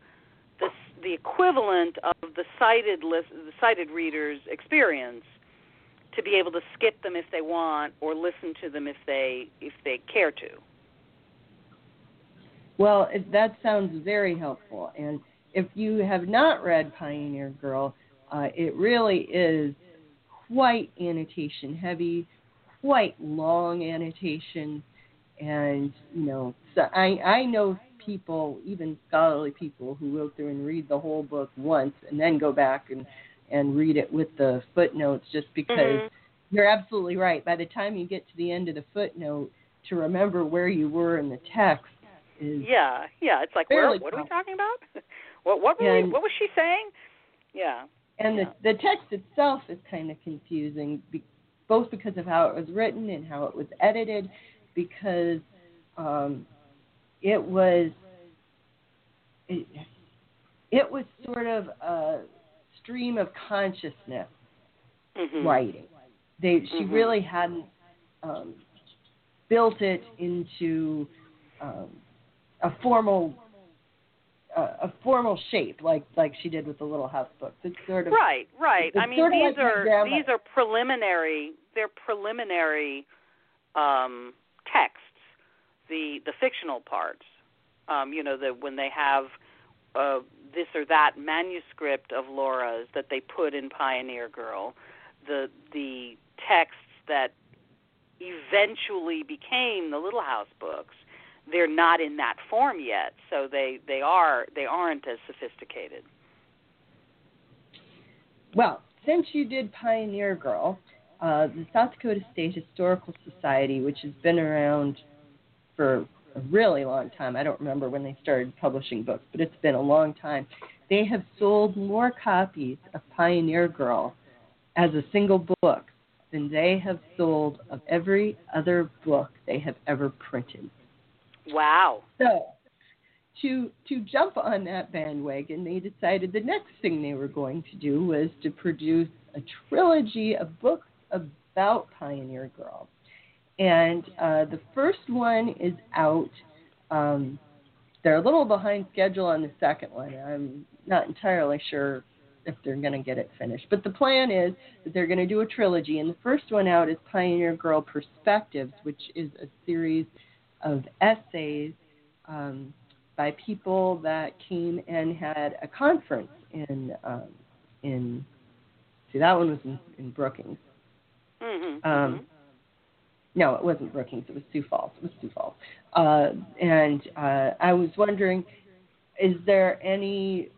the the equivalent of the sighted list, the sighted reader's experience to be able to skip them if they want or listen to them if they if they care to. Well, it, that sounds very helpful. And if you have not read Pioneer Girl, uh, it really is quite annotation heavy, quite long annotations, and you know, so I I know people, even scholarly people, who go through and read the whole book once and then go back and and read it with the footnotes, just because Mhm. you're absolutely right. By the time you get to the end of the footnote, to remember where you were in the text is Yeah, yeah. It's like, where, what are we talking about? [laughs] what what were we, what was she saying? Yeah. and Yeah. the the text itself is kind of confusing, be, both because of how it was written and how it was edited, because um, it was it, it was sort of a stream of consciousness Mhm. writing. They she Mhm. really hadn't um, built it into um, a formal uh, a formal shape like like she did with the Little House books. It's sort of Right, right. I mean, these like are these are preliminary. They're preliminary um, texts. The the fictional parts. Um, you know, that when they have uh, this or that manuscript of Laura's that they put in Pioneer Girl, the the texts that eventually became the Little House books. They're not in that form yet, so they they are they aren't as sophisticated. Well, since you did Pioneer Girl, uh, the South Dakota State Historical Society, which has been around for a really long time, I don't remember when they started publishing books, but it's been a long time. They have sold more copies of Pioneer Girl as a single book than they have sold of every other book they have ever printed. Wow. So, to to jump on that bandwagon, they decided the next thing they were going to do was to produce a trilogy of books about Pioneer Girl, and uh, the first one is out. Um, they're a little behind schedule on the second one. I'm not entirely sure if they're going to get it finished, but the plan is that they're going to do a trilogy, and the first one out is Pioneer Girl Perspectives, which is a series of essays um, by people that came and had a conference in um, in see that one was in, in Brookings. Mhm. Um, no, it wasn't Brookings. It was Sioux Falls. It was Sioux Falls. Uh, and uh, I was wondering, is there any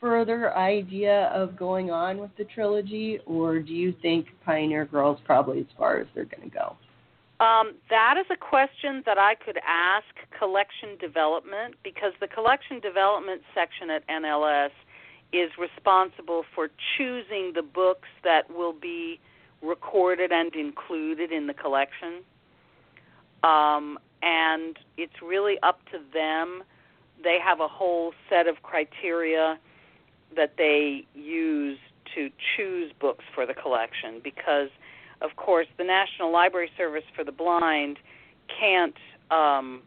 further idea of going on with the trilogy, or do you think Pioneer Girls probably as far as they're going to go? Um, that is a question that I could ask collection development because the collection development section at NLS is responsible for choosing the books that will be recorded and included in the collection. Um, and it's really up to them. They have a whole set of criteria that they use to choose books for the collection because of course, the National Library Service for the Blind can't um,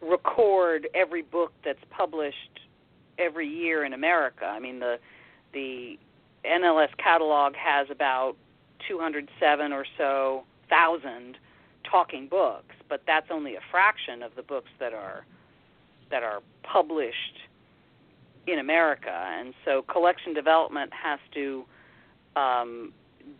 record every book that's published every year in America. I mean, the the NLS catalog has about 207 or so thousand talking books, but that's only a fraction of the books that are that are published in America. And so, collection development has to um,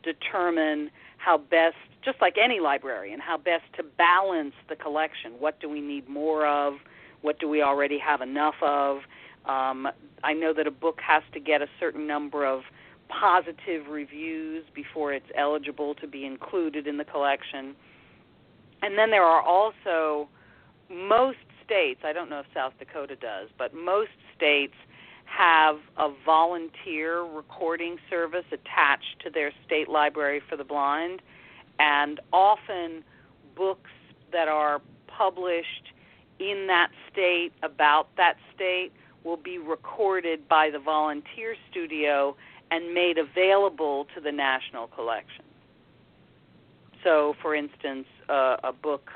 determine how best, just like any librarian, how best to balance the collection. What do we need more of? What do we already have enough of? Um, I know that a book has to get a certain number of positive reviews before it's eligible to be included in the collection. And then there are also most states, I don't know if South Dakota does, but most states have a volunteer recording service attached to their state library for the blind, and often books that are published in that state about that state will be recorded by the volunteer studio and made available to the national collection. So, for instance, uh, a book,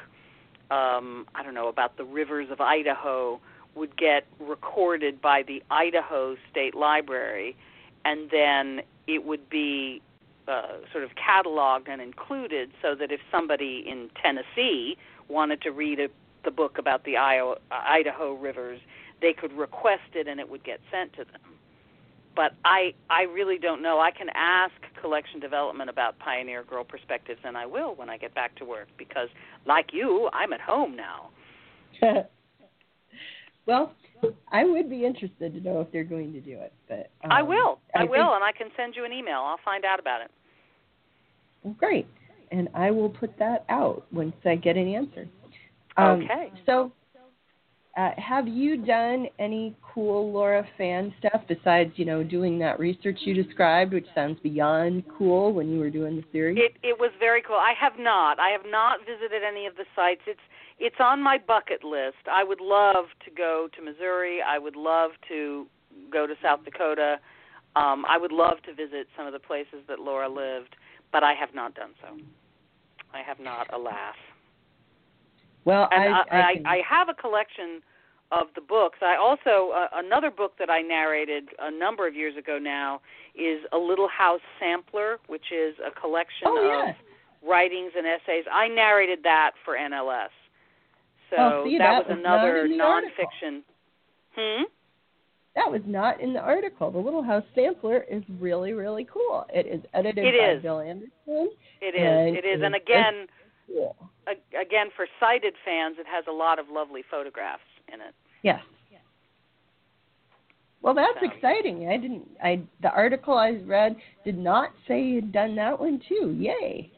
um, I don't know, about the rivers of Idaho would get recorded by the Idaho State Library, and then it would be uh, sort of cataloged and included so that if somebody in Tennessee wanted to read a the book about the Iowa, Idaho rivers, they could request it and it would get sent to them. But I I really don't know. I can ask collection development about Pioneer Girl perspectives, and I will when I get back to work because, like you, I'm at home now. [laughs] well, I would be interested to know if they're going to do it, but um, I will. I, I will, think, and I can send you an email. I'll find out about it. Great, and I will put that out once I get an answer. Um, okay. So, uh, have you done any cool Laura fan stuff besides, you know, doing that research you described, which sounds beyond cool when you were doing the series? It it was very cool. I have not. I have not visited any of the sites. It's it's on my bucket list. I would love to go to Missouri. I would love to go to South Dakota. Um, I would love to visit some of the places that Laura lived, but I have not done so. I have not, alas. Well, I, I, can... I, I have a collection of the books. I also uh, another book that I narrated a number of years ago now is a Little House Sampler, which is a collection oh, of writings and essays. I narrated that for NLS. So oh, see, that, that, was another nonfiction. Hmm. That was not in the article. The Little House Sampler is really, really cool. It is edited it by is. Bill Anderson. It is. It is. And again, cool. again for sighted fans, it has a lot of lovely photographs in it. Yes. Well, that's So. exciting. I didn't. I the article I read did not say you'd done that one too. Yay!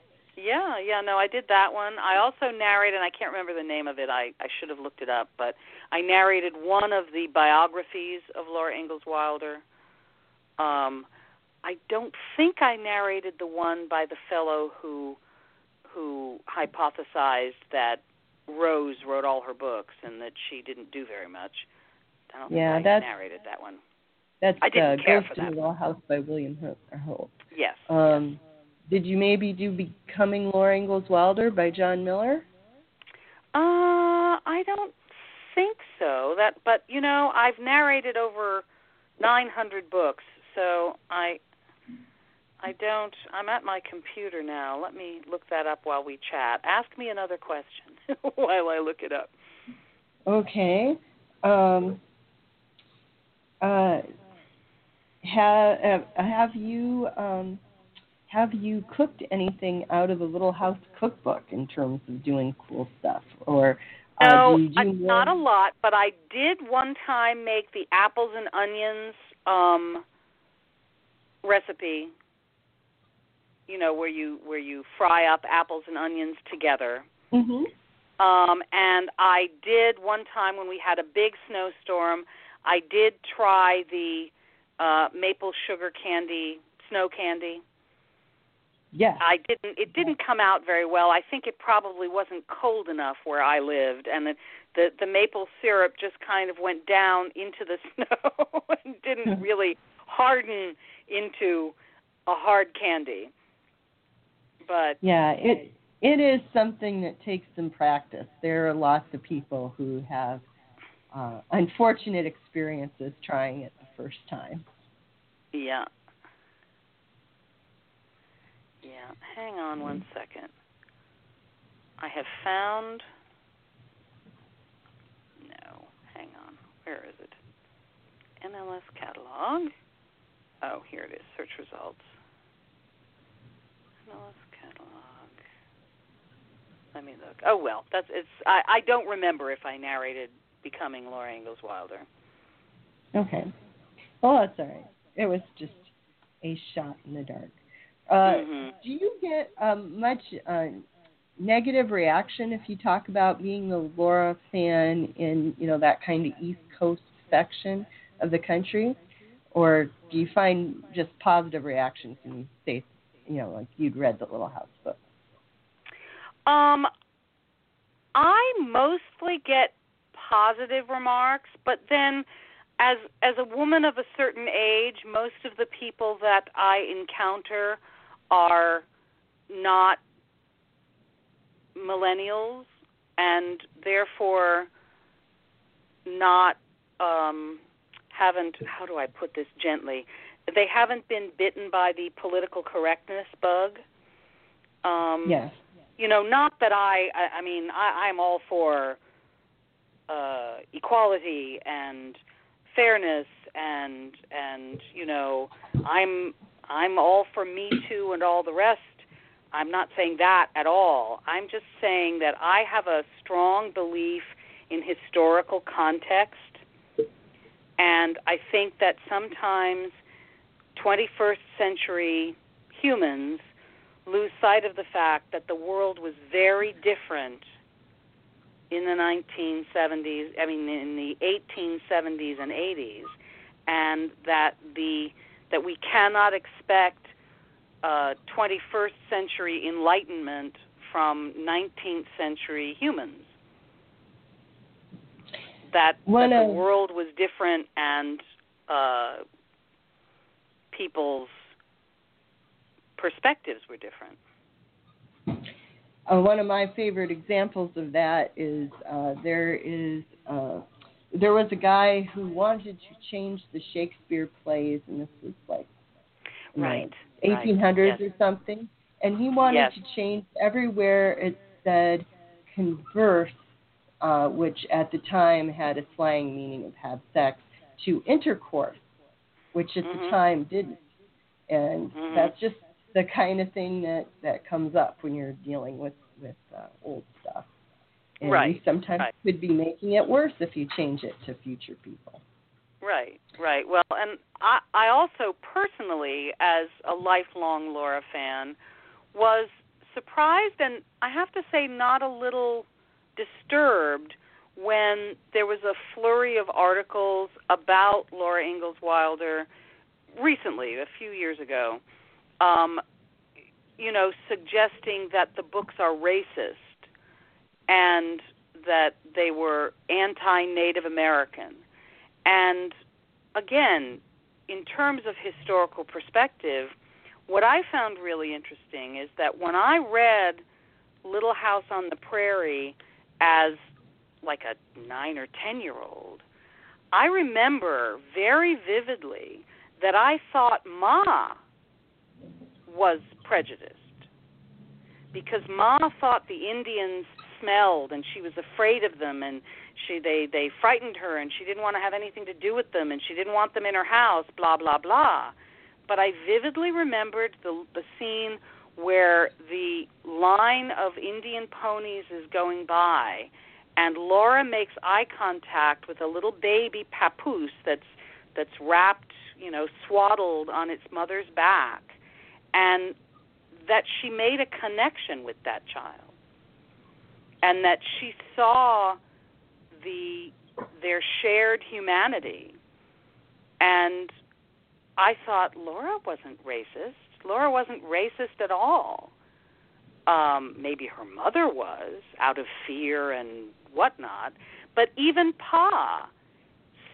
Yeah, yeah, no, I did that one. I also narrated, and I can't remember the name of it. I I should have looked it up, but I narrated one of the biographies of Laura Ingalls Wilder. Um, I don't think I narrated the one by the fellow who who hypothesized that Rose wrote all her books and that she didn't do very much. I don't Yeah, think I that's- narrated that one. That's I didn't uh, care Ghost for in the Little House by William Holtz. Yes. Um, did you maybe do Becoming Laura Ingalls Wilder by John Miller? Uh, I don't think so. That, but you know, I've narrated over 900 books, so I, I don't. I'm at my computer now. Let me look that up while we chat. Ask me another question [laughs] while I look it up. Okay. Um, uh, have have you um, have you cooked anything out of the Little House cookbook in terms of doing cool stuff, or uh, No, do you do uh, not a lot, but I did one time make the apples and onions um recipe. You know, where you where you fry up apples and onions together. Mm-hmm. Um and I did one time when we had a big snowstorm, I did try the uh maple sugar candy, snow candy. Yes. I didn't. It didn't come out very well. I think it probably wasn't cold enough where I lived, and the the, the maple syrup just kind of went down into the [laughs] snow and didn't really harden into a hard candy. But Yeah, it it is something that takes some practice. There are lots of people who have uh, unfortunate experiences trying it the first time. yeah, yeah. Hang on one second. I have found. No, hang on. Where is it? NLS catalog. Oh, here it is. Search results. NLS catalog. Let me look. Oh well, that's it's. I I don't remember if I narrated becoming Laura Ingalls Wilder. Okay. Well, that's all right. It was just a shot in the dark. Uh, Mhm. Do you get um, much uh, negative reaction if you talk about being the Laura fan in you know that kind of East Coast section of the country, or do you find just positive reactions when you say you know like you'd read the Little House book? Um, I mostly get positive remarks, but then as as a woman of a certain age, most of the people that I encounter are not millennials and therefore not um haven't how do I put this gently? They haven't been bitten by the political correctness bug. Um Yes. you know, not that I, I, I mean, I, I'm all for uh, equality and fairness and and you know I'm I'm all for Me Too and all the rest. I'm not saying that at all. I'm just saying that I have a strong belief in historical context, and I think that sometimes 21st century humans lose sight of the fact that the world was very different in the 1970s, I mean in the 1870s and 80s, and that the that we cannot expect uh, 21st century enlightenment from 19th century humans. That, that the world was different and uh, people's perspectives were different. Uh, one of my favorite examples of that is uh, there is uh, there was a guy who wanted to change the Shakespeare plays, and this was like right, 1800s right. yes. or something, and he wanted yes. to change everywhere it said converse, uh, which at the time had a slang meaning of have sex, to intercourse, which at mm-hmm. the time didn't, and mm-hmm. that's just the kind of thing that that comes up when you're dealing with with uh, old stuff. And right. you sometimes right. could be making it worse if you change it to future people. Right, right. Well, and I, I also personally, as a lifelong Laura fan, was surprised and I have to say not a little disturbed when there was a flurry of articles about Laura Ingalls Wilder recently, a few years ago, um, you know, suggesting that the books are racist and that they were anti-Native American. And again, in terms of historical perspective, what I found really interesting is that when I read Little House on the Prairie as like a 9 or 10 year old, I remember very vividly that I thought Ma was prejudiced. Because Ma thought the Indians smelled and she was afraid of them and she they they frightened her and she didn't want to have anything to do with them and she didn't want them in her house blah blah blah. But I vividly remembered the the scene where the line of Indian ponies is going by and Laura makes eye contact with a little baby papoose that's that's wrapped, you know, swaddled on its mother's back and that she made a connection with that child and that she saw the their shared humanity and I thought Laura wasn't racist. Laura wasn't racist at all. Um, maybe her mother was out of fear and whatnot, but even Pa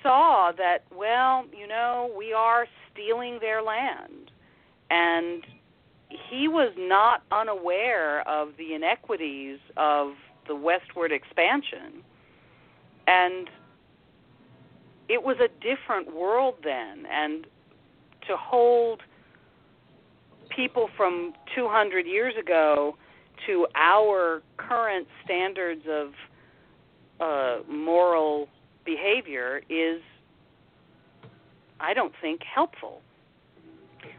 saw that well, you know, we are stealing their land and he was not unaware of the inequities of the westward expansion. And it was a different world then. And to hold people from 200 years ago to our current standards of uh, moral behavior is, I don't think, helpful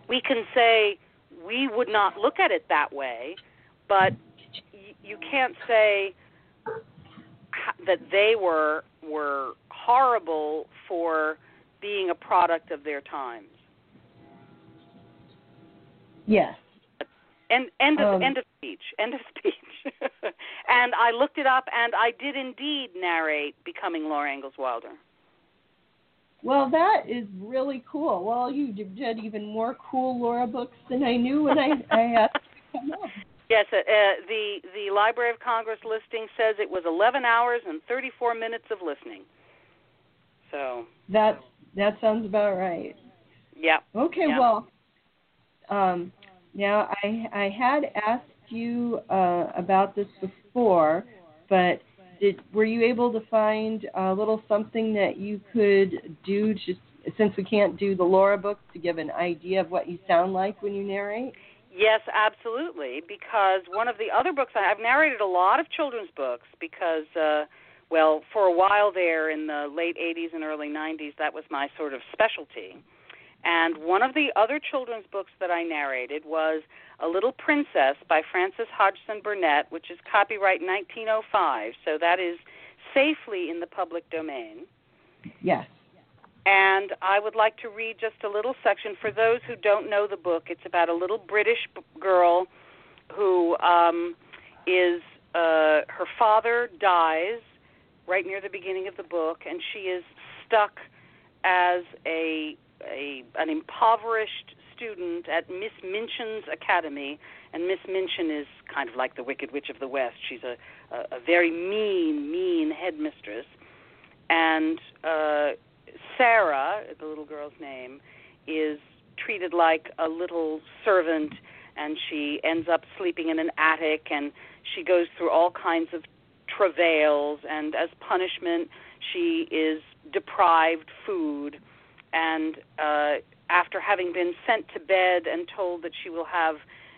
we can say we would not look at it that way, but y- you can't say that they were were horrible for being a product of their times. Yes. End end of um, end of speech. End of [laughs] speech. and I looked it up, and I did indeed narrate becoming Laura Ingalls Wilder. Well, that is really cool. Well, you did even more cool Laura books than I knew when I, [laughs] I asked to come up. Yes, uh, uh, the the Library of Congress listing says it was 11 hours and 34 minutes of listening. So that that sounds about right. Yeah. Okay. Yeah. Well, um, now I I had asked you uh, about this before, but did were you able to find a little something that you could do just since we can't do the Laura books to give an idea of what you sound like when you narrate? Yes, absolutely. Because one of the other books I, I've narrated a lot of children's books because uh, Well, for a while there in the late 80s and early 90s, that was my sort of specialty. And one of the other children's books that I narrated was A Little Princess by Frances Hodgson Burnett, which is copyright 1905. So that is safely in the public domain. Yes. And I would like to read just a little section for those who don't know the book. It's about a little British girl who um, is uh, her father dies right near the beginning of the book, and she is stuck as a, a an impoverished student at Miss Minchin's academy, and Miss Minchin is kind of like the Wicked Witch of the West. She's a a, a very mean, mean headmistress, and uh, Sarah, the little girl's name, is treated like a little servant, and she ends up sleeping in an attic, and she goes through all kinds of travails, and as punishment, she is deprived food, and uh, after having been sent to bed and told that she will have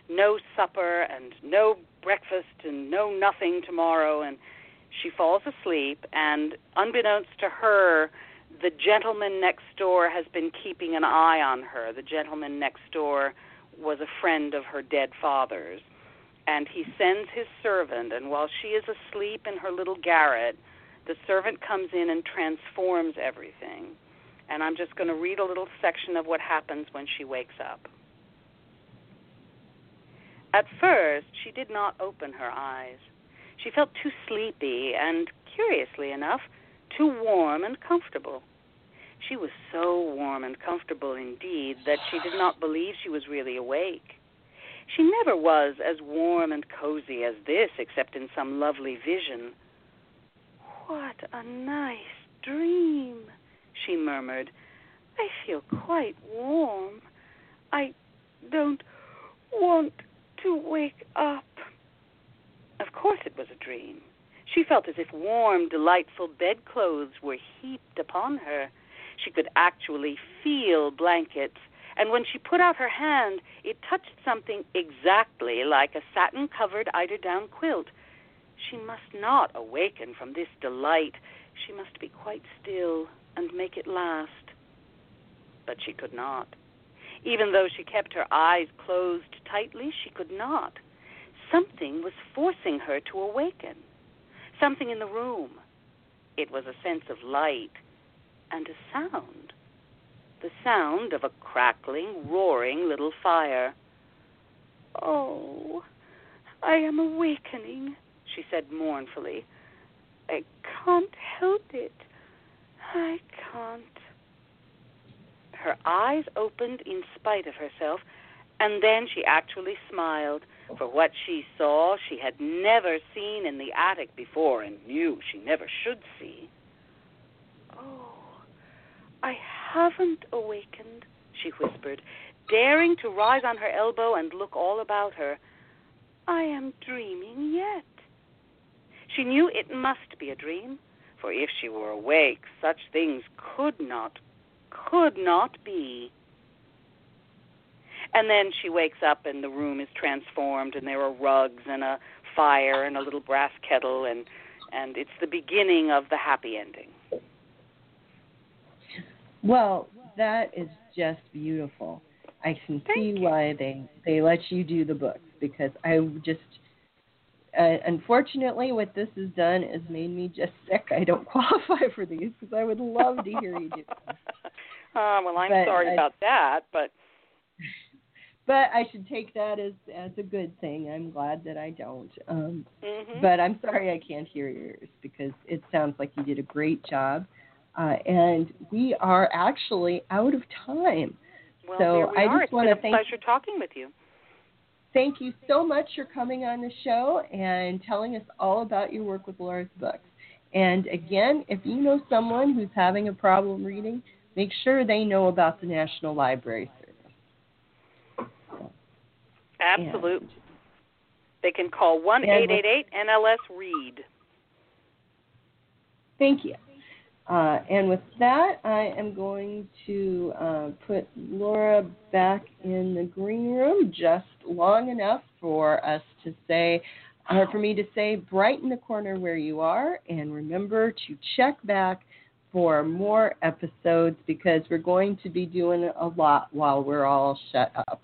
no supper and no breakfast and no nothing tomorrow, and she falls asleep, and unbeknownst to her, the gentleman next door has been keeping an eye on her. The gentleman next door was a friend of her dead father's and he sends his servant and while she is asleep in her little garret the servant comes in and transforms everything and i'm just going to read a little section of what happens when she wakes up. At first she did not open her eyes. She felt too sleepy and curiously enough too warm and comfortable. She was so warm and comfortable indeed that she did not believe she was really awake. She never was as warm and cozy as this, except in some lovely vision. What a nice dream, she murmured. I feel quite warm. I don't want to wake up. Of course it was a dream. She felt as if warm, delightful bedclothes were heaped upon her. She could actually feel blankets and when she put out her hand, it touched something exactly like a satin covered eiderdown quilt. She must not awaken from this delight. She must be quite still and make it last. But she could not. Even though she kept her eyes closed tightly, she could not. Something was forcing her to awaken. Something in the room. It was a sense of light and a sound the sound of a crackling, roaring little fire. Oh, I am awakening, she said mournfully. I can't help it. I can't. Her eyes opened in spite of herself, and then she actually smiled, for what she saw she had never seen in the attic before and knew she never should see. Oh, I haven't awakened, she whispered, daring to rise on her elbow and look all about her. I am dreaming yet. She knew it must be a dream, for if she were awake, such things could not, could not be. And then she wakes up and the room is transformed and there are rugs and a fire and a little brass kettle and and it's the beginning of the happy ending. Well, that is just beautiful. I can Thank see you. why they they let you do the books because I just uh, unfortunately what this has done is made me just [laughs] sick. I don't [laughs] qualify for these because I would love to hear you do. Them. Uh, [laughs] well, I'm But sorry I- about that, but But I should take that as as a good thing. I'm glad that I don't. Um, mhm. but I'm sorry I can't hear yours because it sounds like you did a great job. Uh, and we are actually out of time. well, so we I are. just been a thank- pleasure talking with you. Thank you so much for coming on the show and telling us all about your work with Laura's books. And again, if you know someone who's having a problem reading, make sure they know about the National Library Service. Absolutely. And- They can call one eight eight eight NLS Read. Thank you. Uh, and with that, I am going to uh, put Laura back in the green room just long enough for us to say hard for me to say, brighten the corner where you are, and remember to check back for more episodes because we're going to be doing a lot while we're all shut up.